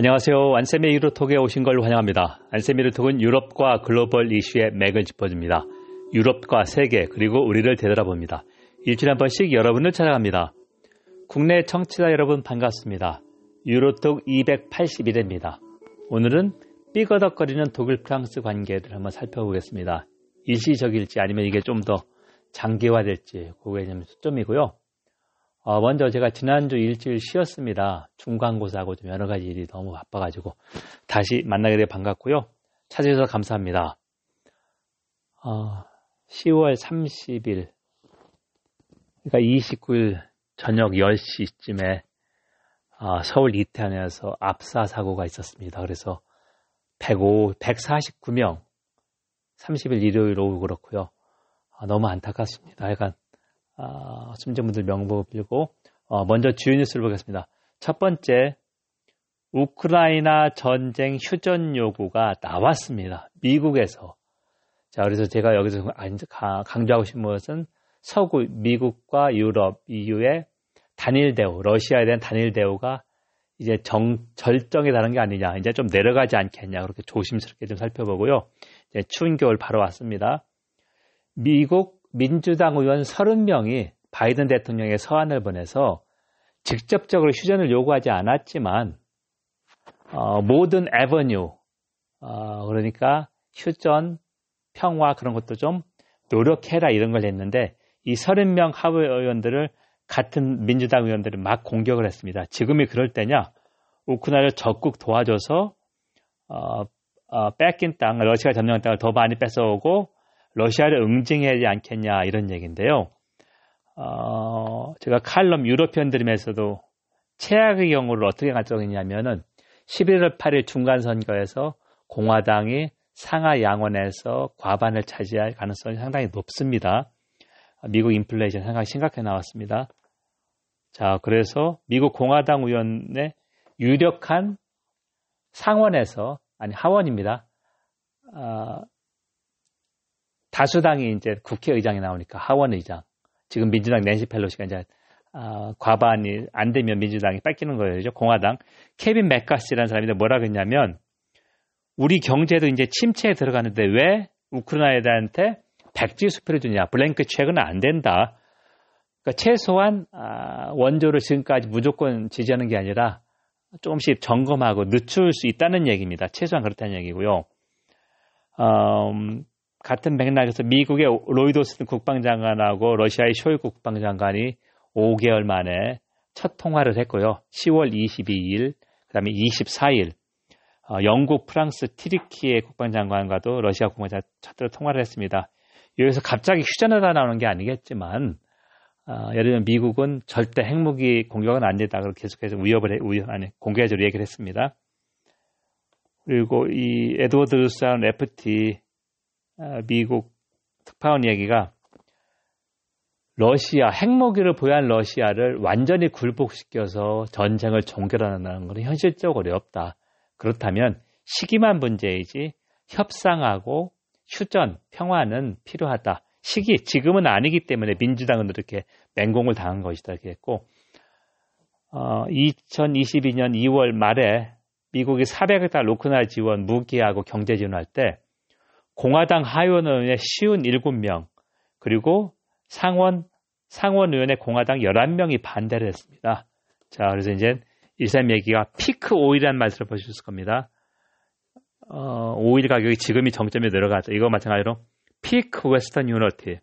안녕하세요. 안쌤의 유로톡에 오신 걸 환영합니다. 안쌤의 유로톡은 유럽과 글로벌 이슈의 맥을 짚어줍니다. 유럽과 세계 그리고 우리를 되돌아 봅니다. 일주일에 한 번씩 여러분을 찾아갑니다. 국내 청취자 여러분 반갑습니다. 유로톡 281회입니다. 오늘은 삐거덕거리는 독일 프랑스 관계를 한번 살펴보겠습니다. 일시적일지 아니면 이게 좀 더 장기화될지 그거에 좀 초점이고요. 어, 먼저 제가 지난주 일주일 쉬었습니다. 중간고사하고 좀 여러 가지 일이 너무 바빠가지고 다시 만나게 돼 반갑고요. 찾아주셔서 감사합니다. 어, 10월 30일, 그러니까 29일 저녁 10시쯤에 어, 서울 이태원에서 압사 사고가 있었습니다. 그래서 105, 149명, 30일 일요일 오후 그렇고요. 아, 너무 안타깝습니다. 약간 어, 순정분들 명복을 빌고 어, 먼저 주요 뉴스를 보겠습니다. 첫 번째, 우크라이나 전쟁 휴전 요구가 나왔습니다. 미국에서. 자, 그래서 제가 여기서 강조하고 싶은 것은 서구, 미국과 유럽, EU의 단일 대우, 러시아에 대한 단일 대우가 이제 정, 절정에 다른 게 아니냐, 이제 좀 내려가지 않겠냐, 그렇게 조심스럽게 좀 살펴보고요. 이제 추운 겨울 바로 왔습니다. 미국 민주당 의원 30명이 바이든 대통령의 서한을 보내서 직접적으로 휴전을 요구하지 않았지만 어, 모든 에버뉴 어, 그러니까 휴전, 평화 그런 것도 좀 노력해라 이런 걸 했는데 이 30명 하부 의원들을 같은 민주당 의원들이 막 공격을 했습니다. 지금이 그럴 때냐? 우크라이나를 적극 도와줘서 어, 어, 뺏긴 땅, 러시아 점령한 땅을 더 많이 뺏어오고 러시아를 응징해야 하지 않겠냐 이런 얘기인데요. 어, 제가 칼럼 유로피언 드림에서도 최악의 경우를 어떻게 가정했냐면은 11월 8일 중간 선거에서 공화당이 상하 양원에서 과반을 차지할 가능성이 상당히 높습니다. 미국 인플레이션 상당히 심각하게 나왔습니다. 자, 그래서 미국 공화당 의원의 유력한 상원에서 아니 하원입니다. 어, 다수당이 이제 국회의장이 나오니까 하원의장. 지금 민주당 낸시 펠로시가 이제 어, 과반이 안 되면 민주당이 뺏기는 거예요. 공화당. 케빈 맥카시라는 사람인데 뭐라 그랬냐면 우리 경제도 이제 침체에 들어가는데 왜 우크라이나한테 백지 수표를 주냐. blank check는 안 된다. 그러니까 최소한 아, 원조를 지금까지 무조건 지지하는 게 아니라 조금씩 점검하고 늦출 수 있다는 얘기입니다. 최소한 그렇다는 얘기고요. 음, 같은 맥락에서 미국의 로이드 오스틴 국방장관하고 러시아의 쇼이 국방장관이 5개월 만에 첫 통화를 했고요. 10월 22일, 그 다음에 24일, 어, 영국, 프랑스, 튀르키예의 국방장관과도 러시아 국방장관 첫째로 통화를 했습니다. 여기서 갑자기 휴전하다 나오는 게 아니겠지만, 어, 예를 들면 미국은 절대 핵무기 공격은 안 된다. 고 계속해서 위협을 해, 위협, 아니, 공개적으로 얘기를 했습니다. 그리고 이 에드워드 루스한 FT 어, 미국 특파원 이야기가 러시아 핵무기를 보유한 러시아를 완전히 굴복시켜서 전쟁을 종결하는 것은 현실적으로 어렵다. 그렇다면 시기만 문제이지 협상하고 휴전, 평화는 필요하다. 시기 지금은 아니기 때문에 민주당은 이렇게 맹공을 당한 것이다. 했고 어, 2022년 2월 말에 미국이 400억 달러 로크나 지원 무기하고 경제 지원할 때 공화당 하원 의원의 쉬운 7명, 그리고 상원, 상원 의원의 공화당 11명이 반대를 했습니다. 자, 그래서 이제 일산 얘기가 peak oil이라는 말을 들어보셨을 겁니다. 어, 오일 가격이 지금이 정점에 내려가죠. 이거 마찬가지로 peak Western unity.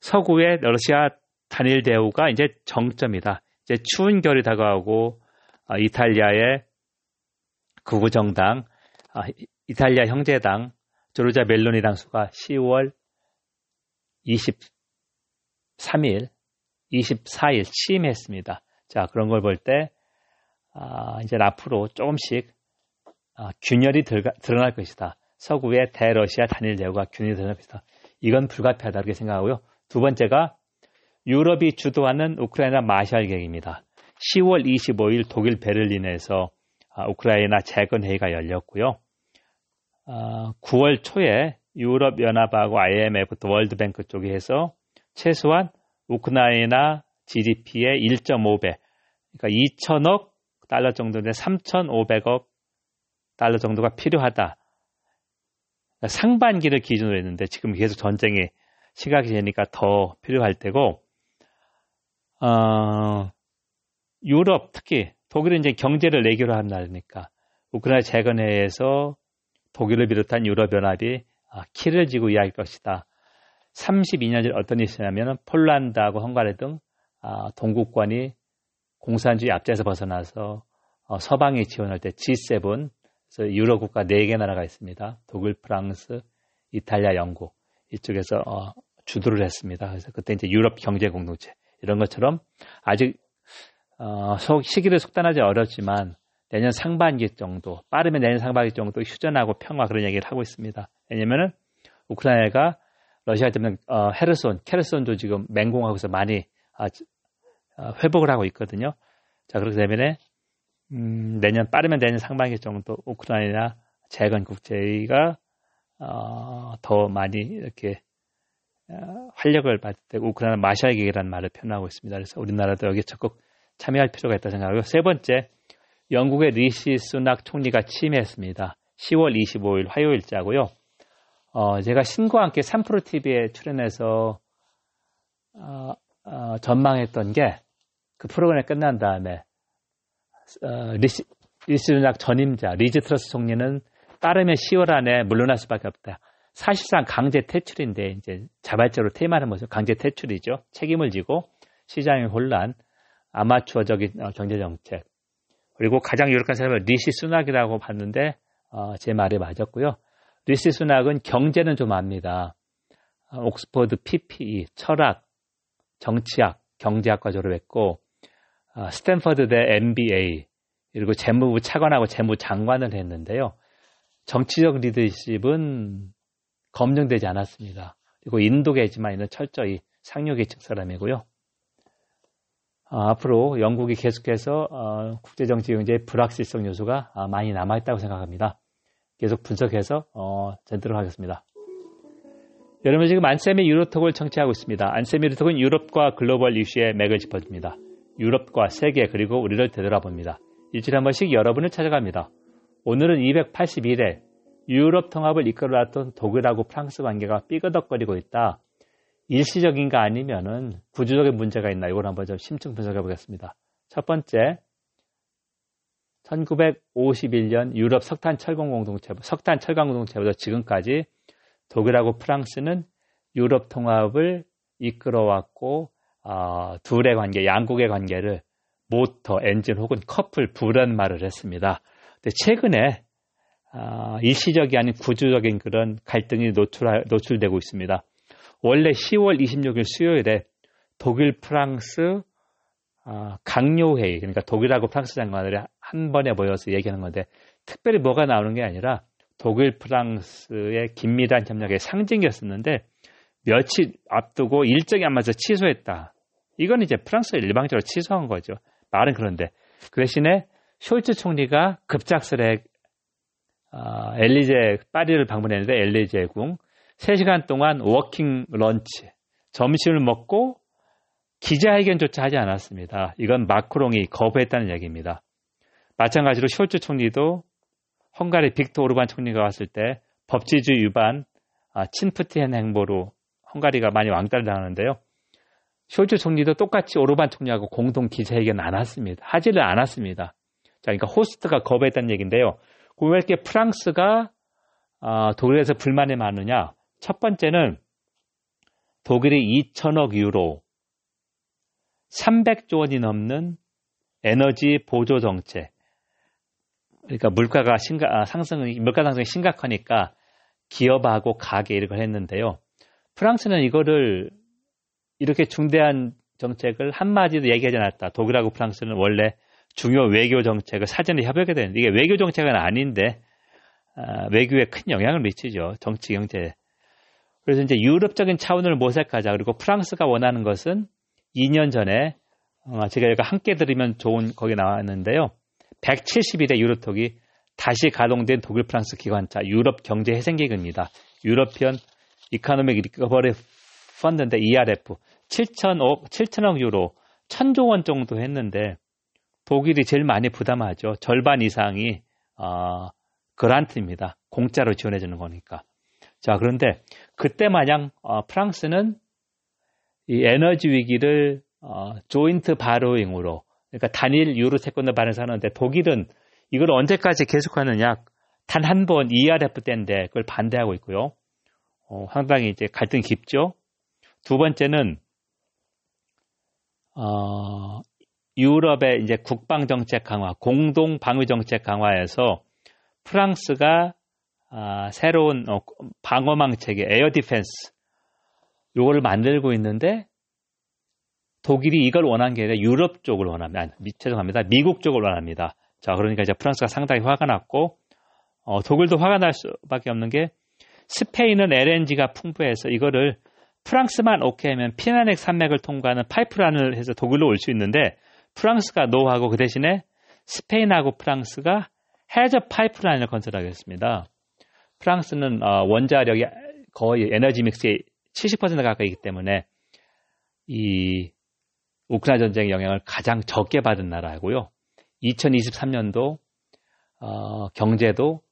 서구의 러시아 단일 대오가 이제 정점이다. 이제 추운 겨울이 다가오고 어, 이탈리아의 극우 정당, 어, 이탈리아 형제당, 조르자 멜로니 당수가 10월 23일, 24일 취임했습니다. 자, 그런 걸 볼 때, 아, 이제 앞으로 조금씩 아, 균열이 드러날 것이다. 서구의 대러시아 단일 대우가 균열이 드러날 것이다. 이건 불가피하다 이렇게 생각하고요. 두 번째가 유럽이 주도하는 우크라이나 마샬 계획입니다. 10월 25일 독일 베를린에서 아, 우크라이나 재건회의가 열렸고요. 9월 어, 초에 유럽연합하고 IMF 또 월드뱅크 쪽에 해서 최소한 우크라이나 GDP의 1.5배, 그러니까 2천억 달러 정도인데 3,500억 달러 정도가 필요하다. 상반기를 기준으로 했는데 지금 계속 전쟁이 시각이 되니까 더 필요할 때고 어, 유럽 특히 독일은 이제 경제를 내기로 한 나라니까 우크라이나 재건회에서 독일을 비롯한 유럽연합이 아, 키를 지고 이야기할 것이다. 32년 전 어떤 일이 있었냐면 폴란드하고 헝가리 등 아, 동국권이 공산주의 압제에서 벗어나서 어, 서방이 지원할 때 G7 그래서 유럽 국가 4개 나라가 있습니다. 독일, 프랑스, 이탈리아, 영국 이쪽에서 어, 주도를 했습니다. 그래서 그때 이제 유럽 경제 공동체 이런 것처럼 아직 어, 시기를 속단하지 어렵지만 내년 상반기 정도 빠르면 내년 상반기 정도 휴전하고 평화 그런 얘기를 하고 있습니다. 왜냐면은 우크라이나가 러시아 때문에 어, 헤르손, 케르손도 지금 맹공하고서 많이 아, 어, 회복을 하고 있거든요. 자 그렇기 때문에 음, 내년 빠르면 내년 상반기 정도 우크라이나 재건 국제가 어, 더 많이 이렇게 어, 활력을 받을 때 우크라이나 마샤 계획이라는 말을 표현하고 있습니다. 그래서 우리나라도 여기에 적극 참여할 필요가 있다 생각하고 세 번째 영국의 리시 수낙 총리가 취임했습니다. 10월 25일 화요일자고요. 어, 제가 신과 함께 3프로 TV에 출연해서 어, 어, 전망했던 게 그 프로그램이 끝난 다음에 어, 리시, 리시 수낙 전임자 리즈 트러스 총리는 빠르면 10월 안에 물러날 수밖에 없다. 사실상 강제 퇴출인데 이제 자발적으로 퇴임하는 모습 강제 퇴출이죠. 책임을 지고 시장의 혼란, 아마추어적인 어, 경제 정책 그리고 가장 유력한 사람은 리시 수낙이라고 봤는데 어, 제 말이 맞았고요. 리시 수낙은 경제는 좀 압니다. 어, 옥스퍼드 PPE, 철학, 정치학, 경제학과 졸업했고 어, 스탠퍼드대 MBA 그리고 재무부 차관하고 재무장관을 했는데요. 정치적 리더십은 검증되지 않았습니다. 그리고 인도계지만 있는 철저히 상류계층 사람이고요. 어, 앞으로 영국이 계속해서 어, 국제정치 경제의 불확실성 요소가 어, 많이 남아있다고 생각합니다. 계속 분석해서 어, 전도록 하겠습니다. 여러분 지금 안쌤의 유로톡을 청취하고 있습니다. 안쌤의 유로톡은 유럽과 글로벌 이슈의 맥을 짚어줍니다. 유럽과 세계 그리고 우리를 되돌아봅니다. 일주일에 한 번씩 여러분을 찾아갑니다. 오늘은 281회 유럽 통합을 이끌어왔던 독일하고 프랑스 관계가 삐그덕거리고 있다. 일시적인가 아니면은 구조적인 문제가 있나 이걸 한번 좀 심층 분석해 보겠습니다. 첫 번째, 1951년 유럽 석탄 철강 공동체, 석탄 철강 공동체부터 지금까지 독일하고 프랑스는 유럽 통합을 이끌어왔고 어, 둘의 관계, 양국의 관계를 모터, 엔진 혹은 커플, 부란 말을 했습니다. 근데 최근에 어, 일시적이 아닌 구조적인 그런 갈등이 노출, 노출되고 있습니다. 원래 10월 26일 수요일에 독일, 프랑스 어, 강요회의, 그러니까 독일하고 프랑스 장관들이 한 번에 모여서 얘기하는 건데 특별히 뭐가 나오는 게 아니라 독일, 프랑스의 긴밀한 협력의 상징이었었는데 며칠 앞두고 일정이 안 맞아서 취소했다. 이건 이제 프랑스가 일방적으로 취소한 거죠. 말은 그런데 그 대신에 숄츠 총리가 급작스레 어, 엘리제 파리를 방문했는데 엘리제 궁 3시간 동안 working lunch 점심을 먹고 기자회견조차 하지 않았습니다. 이건 마크롱이 거부했다는 얘기입니다. 마찬가지로 숄츠 총리도 헝가리 빅토 오르반 총리가 왔을 때 법치주의 위반 아, 친푸틴한 행보로 헝가리가 많이 왕따를 당하는데요. 숄츠 총리도 똑같이 오르반 총리하고 공동 기자회견 안 했습니다. 하지를 않았습니다. 자, 그러니까 호스트가 거부했다는 얘기인데요. 왜 이렇게 프랑스가 어, 독일에서 불만이 많으냐? 첫 번째는 독일이 2천억 유로, 300조 원이 넘는 에너지 보조 정책. 그러니까 물가가 심각, 아, 상승이, 물가 상승이 심각하니까 기업하고 가게 이렇게 했는데요. 프랑스는 이거를 이렇게 중대한 정책을 한마디도 얘기하지 않았다. 독일하고 프랑스는 원래 중요 외교 정책을 사전에 협약이 되는데 이게 외교 정책은 아닌데 아, 외교에 큰 영향을 미치죠. 정치 경제. 그래서 이제 유럽적인 차원을 모색하자. 그리고 프랑스가 원하는 것은 2년 전에 어, 제가 여기 함께 들으면 좋은 거기 나왔는데요. 171의 유로톡이 다시 가동된 독일 프랑스 기관차 유럽 경제 회생기금입니다. 유러피언 Economic Recovery Fund인데 ERF 7천억 7천억 유로 1000조 원 정도 했는데 독일이 제일 많이 부담하죠. 절반 이상이 어, grant입니다. 공짜로 지원해 주는 거니까. 자, 그런데 그때 마냥 어, 프랑스는 이 에너지 위기를 어, joint borrowing으로 그러니까 단일 유로 채권을 발행하는데 독일은 이걸 언제까지 계속하느냐 단 한 번 ERF 때인데 그걸 반대하고 있고요. 어, 상당히 이제 갈등이 깊죠. 두 번째는 어, 유럽의 이제 국방 정책 강화, 공동 방위 정책 강화에서 프랑스가 아, 새로운 어, 방어망 체계, air defense 요거를 만들고 있는데 독일이 이걸 원한 게 아니라 유럽 쪽을 원합니다. 아니, 죄송합니다. 미국 쪽을 원합니다. 자, 그러니까 이제 프랑스가 상당히 화가 났고 어, 독일도 화가 날 수밖에 없는 게 스페인은 LNG가 풍부해서 이거를 프랑스만 오케이 하면 피나넥 산맥을 통과하는 파이프라인을 해서 독일로 올 수 있는데 프랑스가 노하고 그 대신에 스페인하고 프랑스가 해저 파이프라인을 건설하겠습니다. 프랑스는 어, 원자력이 거의 에너지 믹스의 70% 가까이기 때문에 이 우크라이나 전쟁의 영향을 가장 적게 받은 나라고요. 2023년도 어, 경제도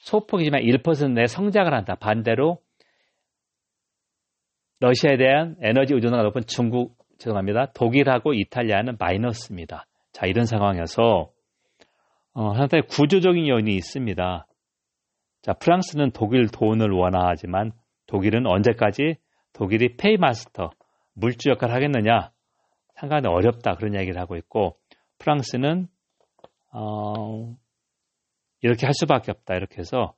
소폭이지만 1%내 성장을 한다. 반대로 러시아에 대한 에너지 의존도가 높은 중국, 죄송합니다. 독일하고 이탈리아는 마이너스입니다. 자, 이런 상황에서 어, 상당히 구조적인 요인이 있습니다. 자, 프랑스는 독일 돈을 원하지만 독일은 언제까지 독일이 페이마스터, 물주 역할을 하겠느냐? 상당히 어렵다. 그런 얘기를 하고 있고, 프랑스는, 어, 이렇게 할 수밖에 없다. 이렇게 해서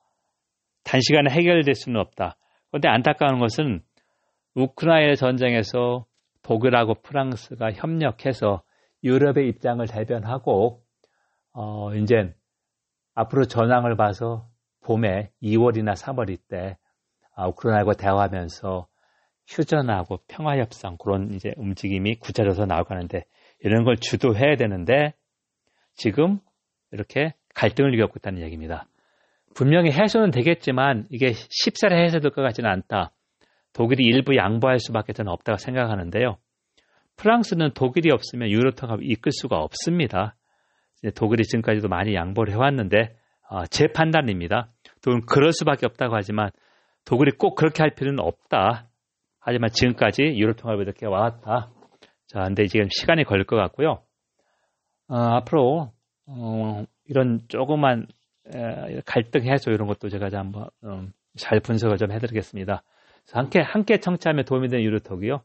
단시간에 해결될 수는 없다. 그런데 안타까운 것은 우크라이나 전쟁에서 독일하고 프랑스가 협력해서 유럽의 입장을 대변하고 어 이제 앞으로 전황을 봐서 봄에 2월이나 3월 이때 아, 우크라이나하고 대화하면서 휴전하고 평화협상 그런 이제 움직임이 구체적으로 나오가는데 이런 걸 주도해야 되는데 지금 이렇게 갈등을 겪고 있다는 얘기입니다. 분명히 해소는 되겠지만 이게 쉽사리 해소될 것 같지는 않다. 독일이 일부 양보할 수밖에 는 없다고 생각하는데요. 프랑스는 독일이 없으면 유로통합을 이끌 수가 없습니다. 독일이 지금까지도 많이 양보를 해왔는데 어, 제 판단입니다. 독일은 그럴 수밖에 없다고 하지만 독일이 꼭 그렇게 할 필요는 없다. 하지만 지금까지 유로통합이 이렇게 와왔다. 자, 근데 지금 시간이 걸릴 것 같고요. 어, 앞으로 어, 이런 조그만 에, 갈등 해소 이런 것도 제가 한번 음, 잘 분석을 좀 해드리겠습니다. 함께 함께 청취하면 도움이 되는 유로톡이요.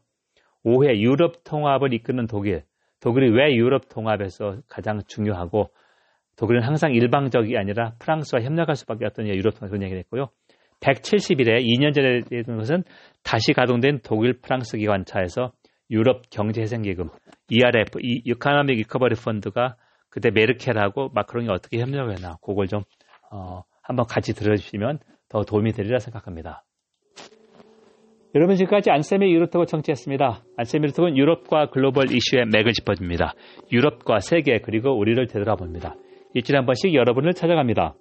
5회 유럽 통합을 이끄는 독일. 독일이 왜 유럽 통합에서 가장 중요하고 독일은 항상 일방적이 아니라 프랑스와 협력할 수밖에 없던 유럽 통합 그런 얘기를 했고요. 171회 2년 전에 있던 것은 다시 가동된 독일 프랑스 기관차에서 유럽 경제회생기금 ERF, 이 Economic Recovery Fund가 그때 메르켈하고 마크롱이 어떻게 협력을 했나 그걸 좀 어, 한번 같이 들어주시면 더 도움이 되리라 생각합니다. 여러분 지금까지 안쌤의 유로톡을 청취했습니다. 안쌤의 유로톡은 유럽과 글로벌 이슈의 맥을 짚어줍니다. 유럽과 세계 그리고 우리를 되돌아봅니다. 일주일에 한 번씩 여러분을 찾아갑니다.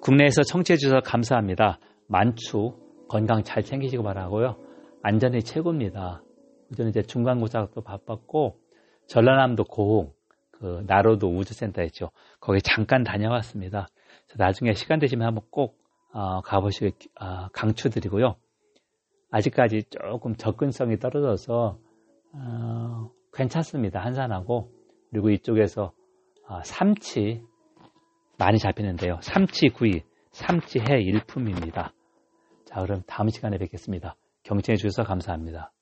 국내에서 청취해 주셔서 감사합니다. 만추 건강 잘 챙기시고 바라고요. 안전이 최고입니다. 저는 이제 중간고사도 바빴고 전라남도 고흥 그 나로도 우주센터 있죠. 거기 잠깐 다녀왔습니다. 나중에 시간 되시면 한번 꼭 어, 가보시길 어, 강추드리고요. 아직까지 조금 접근성이 떨어져서 어, 괜찮습니다. 한산하고 그리고 이쪽에서 어, 삼치 많이 잡히는데요. 삼치 구이, 삼치 해 일품입니다. 자, 그럼 다음 시간에 뵙겠습니다. 경청해 주셔서 감사합니다.